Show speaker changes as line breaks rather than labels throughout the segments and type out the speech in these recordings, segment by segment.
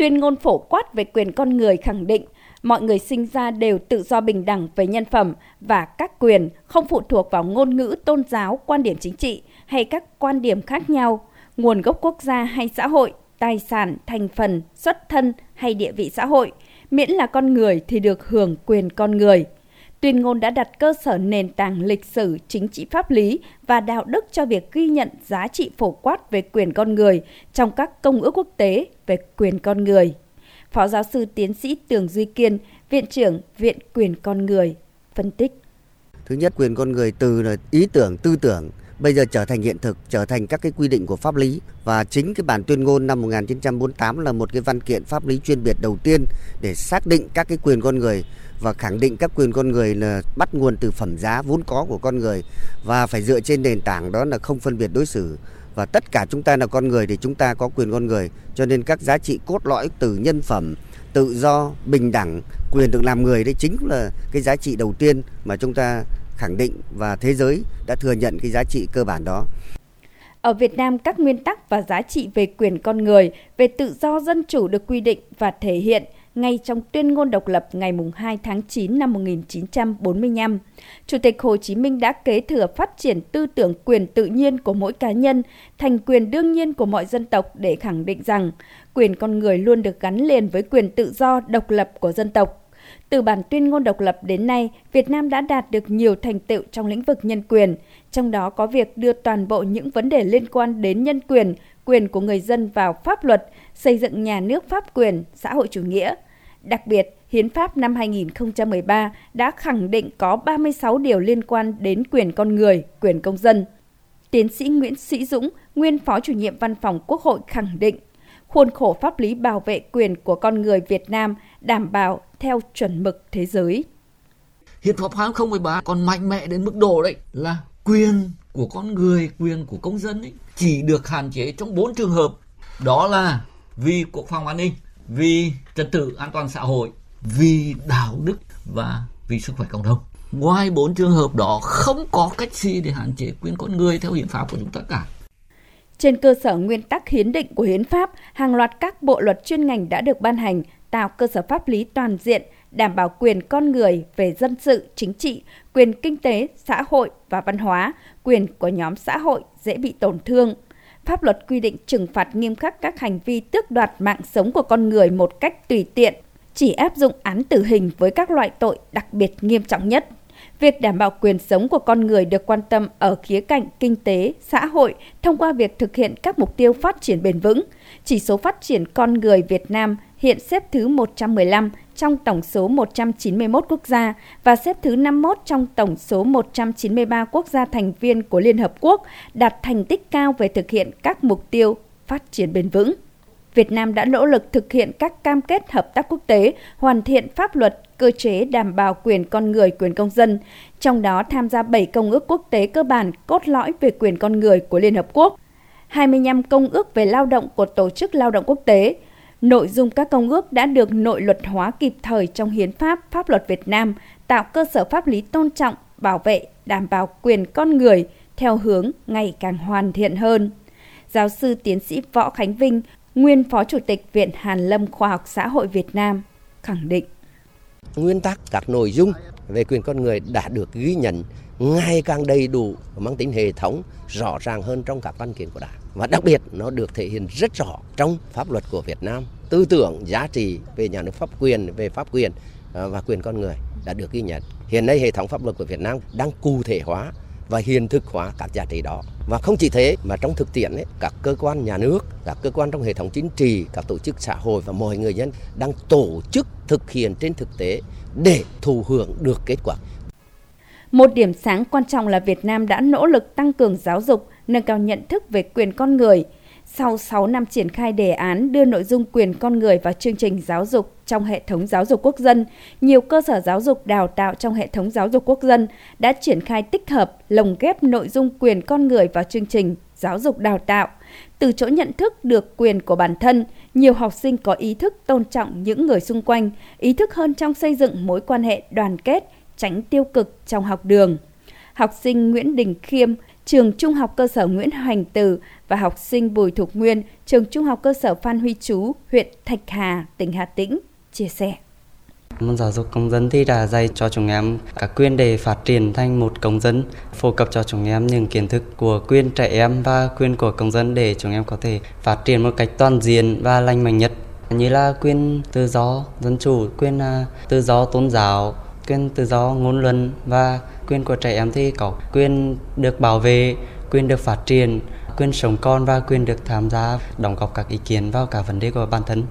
Tuyên ngôn phổ quát về quyền con người khẳng định mọi người sinh ra đều tự do bình đẳng về nhân phẩm và các quyền không phụ thuộc vào ngôn ngữ, tôn giáo, quan điểm chính trị hay các quan điểm khác nhau, nguồn gốc quốc gia hay xã hội, tài sản, thành phần, xuất thân hay địa vị xã hội, miễn là con người thì được hưởng quyền con người. Tuyên ngôn đã đặt cơ sở nền tảng lịch sử, chính trị pháp lý và đạo đức cho việc ghi nhận giá trị phổ quát về quyền con người trong các công ước quốc tế về quyền con người. Phó giáo sư tiến sĩ Tường Duy Kiên, Viện trưởng Viện Quyền Con Người, phân tích.
Thứ nhất, quyền con người từ là ý tưởng, tư tưởng, bây giờ trở thành hiện thực, trở thành các cái quy định của pháp lý. Và chính cái bản tuyên ngôn năm 1948 là một cái văn kiện pháp lý chuyên biệt đầu tiên để xác định các cái quyền con người và khẳng định các quyền con người là bắt nguồn từ phẩm giá vốn có của con người. Và phải dựa trên nền tảng đó là không phân biệt đối xử. Và tất cả chúng ta là con người thì chúng ta có quyền con người. Cho nên các giá trị cốt lõi từ nhân phẩm tự do bình đẳng quyền được làm người đấy chính là cái giá trị đầu tiên mà chúng ta khẳng định và thế giới đã thừa nhận cái giá trị cơ bản đó
ở Việt Nam, các nguyên tắc và giá trị về quyền con người, về tự do dân chủ được quy định và thể hiện – ngay trong tuyên ngôn độc lập ngày 2 tháng 9 năm 1945. Chủ tịch Hồ Chí Minh đã kế thừa phát triển tư tưởng quyền tự nhiên của mỗi cá nhân thành quyền đương nhiên của mọi dân tộc để khẳng định rằng quyền con người luôn được gắn liền với quyền tự do độc lập của dân tộc. Từ bản tuyên ngôn độc lập đến nay, Việt Nam đã đạt được nhiều thành tựu trong lĩnh vực nhân quyền, trong đó có việc đưa toàn bộ những vấn đề liên quan đến nhân quyền, quyền của người dân vào pháp luật, xây dựng nhà nước pháp quyền, xã hội chủ nghĩa. Đặc biệt, Hiến pháp năm 2013 đã khẳng định có 36 điều liên quan đến quyền con người, quyền công dân. Tiến sĩ Nguyễn Sĩ Dũng, nguyên Phó chủ nhiệm Văn phòng Quốc hội khẳng định, khuôn khổ pháp lý bảo vệ quyền của con người Việt Nam đảm bảo theo chuẩn mực thế giới.
Hiến pháp 2013 còn mạnh mẽ đến mức độ đấy là quyền của con người, quyền của công dân ấy, chỉ được hạn chế trong bốn trường hợp. Đó là vì quốc phòng an ninh, vì trật tự an toàn xã hội, vì đạo đức và vì sức khỏe cộng đồng. Ngoài bốn trường hợp đó không có cách gì để hạn chế quyền con người theo hiến pháp của chúng ta cả.
Trên cơ sở nguyên tắc hiến định của hiến pháp, hàng loạt các bộ luật chuyên ngành đã được ban hành, tạo cơ sở pháp lý toàn diện, đảm bảo quyền con người về dân sự, chính trị, quyền kinh tế, xã hội và văn hóa, quyền của nhóm xã hội dễ bị tổn thương. Pháp luật quy định trừng phạt nghiêm khắc các hành vi tước đoạt mạng sống của con người một cách tùy tiện, chỉ áp dụng án tử hình với các loại tội đặc biệt nghiêm trọng nhất. Việc đảm bảo quyền sống của con người được quan tâm ở khía cạnh kinh tế, xã hội thông qua việc thực hiện các mục tiêu phát triển bền vững. Chỉ số phát triển con người Việt Nam hiện xếp thứ 115 trong tổng số 191 quốc gia và xếp thứ 51 trong tổng số 193 quốc gia thành viên của Liên Hợp Quốc đạt thành tích cao về thực hiện các mục tiêu phát triển bền vững. Việt Nam đã nỗ lực thực hiện các cam kết hợp tác quốc tế, hoàn thiện pháp luật, cơ chế đảm bảo quyền con người, quyền công dân, trong đó tham gia 7 công ước quốc tế cơ bản cốt lõi về quyền con người của Liên Hợp Quốc, 25 công ước về lao động của Tổ chức Lao động Quốc tế, Nội dung các công ước đã được nội luật hóa kịp thời trong hiến pháp, pháp luật Việt Nam, tạo cơ sở pháp lý tôn trọng, bảo vệ, đảm bảo quyền con người theo hướng ngày càng hoàn thiện hơn. Giáo sư tiến sĩ Võ Khánh Vinh, nguyên Phó Chủ tịch Viện Hàn Lâm Khoa học Xã hội Việt Nam, khẳng định.
Nguyên tắc các nội dung về quyền con người đã được ghi nhận ngày càng đầy đủ và mang tính hệ thống rõ ràng hơn trong các văn kiện của Đảng. Và đặc biệt nó được thể hiện rất rõ trong pháp luật của Việt Nam. Tư tưởng giá trị về nhà nước pháp quyền về pháp quyền à, và quyền con người đã được ghi nhận. Hiện nay hệ thống pháp luật của Việt Nam đang cụ thể hóa và hiện thực hóa các giá trị đó và không chỉ thế mà trong thực tiễn ấy, các cơ quan nhà nước các cơ quan trong hệ thống chính trị các tổ chức xã hội và mọi người dân đang tổ chức thực hiện trên thực tế để thụ hưởng được kết quả
một điểm sáng quan trọng là Việt Nam đã nỗ lực tăng cường giáo dục, nâng cao nhận thức về quyền con người. Sau 6 năm triển khai đề án đưa nội dung quyền con người vào chương trình giáo dục trong hệ thống giáo dục quốc dân, nhiều cơ sở giáo dục đào tạo trong hệ thống giáo dục quốc dân đã triển khai tích hợp, lồng ghép nội dung quyền con người vào chương trình giáo dục đào tạo. Từ chỗ nhận thức được quyền của bản thân, nhiều học sinh có ý thức tôn trọng những người xung quanh, ý thức hơn trong xây dựng mối quan hệ đoàn kết, tránh tiêu cực trong học đường học sinh Nguyễn Đình Khiêm, trường Trung học cơ sở Nguyễn Hoành Từ và học sinh Bùi Thục Nguyên, trường Trung học cơ sở Phan Huy Chú, huyện Thạch Hà, tỉnh Hà Tĩnh, chia sẻ.
Môn giáo dục công dân thì đã dạy cho chúng em các quyền để phát triển thành một công dân, phổ cập cho chúng em những kiến thức của quyền trẻ em và quyền của công dân để chúng em có thể phát triển một cách toàn diện và lành mạnh nhất như là quyền tự do dân chủ, quyền à, tự do tôn giáo, quyền tự do ngôn luận và quyền của trẻ em thì có quyền được bảo vệ, quyền được phát triển, quyền sống con và quyền được tham gia đóng góp các ý kiến vào cả vấn đề của bản thân.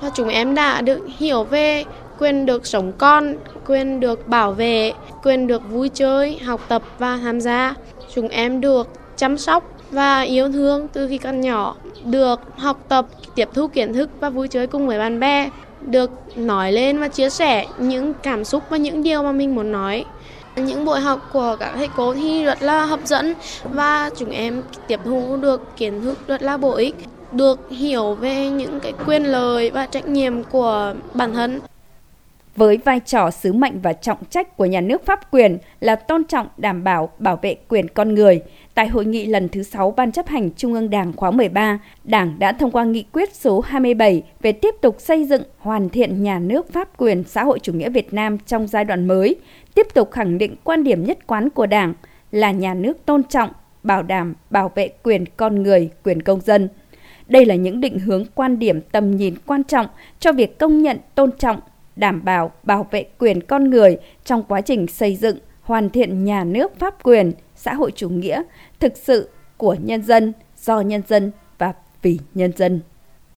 Và chúng em đã được hiểu về quyền được sống con, quyền được bảo vệ, quyền được vui chơi, học tập và tham gia. Chúng em được chăm sóc và yêu thương từ khi còn nhỏ, được học tập, tiếp thu kiến thức và vui chơi cùng với bạn bè, được nói lên và chia sẻ những cảm xúc và những điều mà mình muốn nói. Những buổi học của các thầy cô thì rất là hấp dẫn và chúng em tiếp thu được kiến thức rất là bổ ích, được hiểu về những cái quyền lợi và trách nhiệm của bản thân.
Với vai trò sứ mệnh và trọng trách của nhà nước pháp quyền là tôn trọng, đảm bảo, bảo vệ quyền con người, tại hội nghị lần thứ 6 Ban chấp hành Trung ương Đảng khóa 13, Đảng đã thông qua nghị quyết số 27 về tiếp tục xây dựng, hoàn thiện nhà nước pháp quyền xã hội chủ nghĩa Việt Nam trong giai đoạn mới, tiếp tục khẳng định quan điểm nhất quán của Đảng là nhà nước tôn trọng, bảo đảm, bảo vệ quyền con người, quyền công dân. Đây là những định hướng quan điểm tầm nhìn quan trọng cho việc công nhận tôn trọng, đảm bảo, bảo vệ quyền con người trong quá trình xây dựng, hoàn thiện nhà nước pháp quyền, xã hội chủ nghĩa thực sự của nhân dân, do nhân dân và vì nhân dân.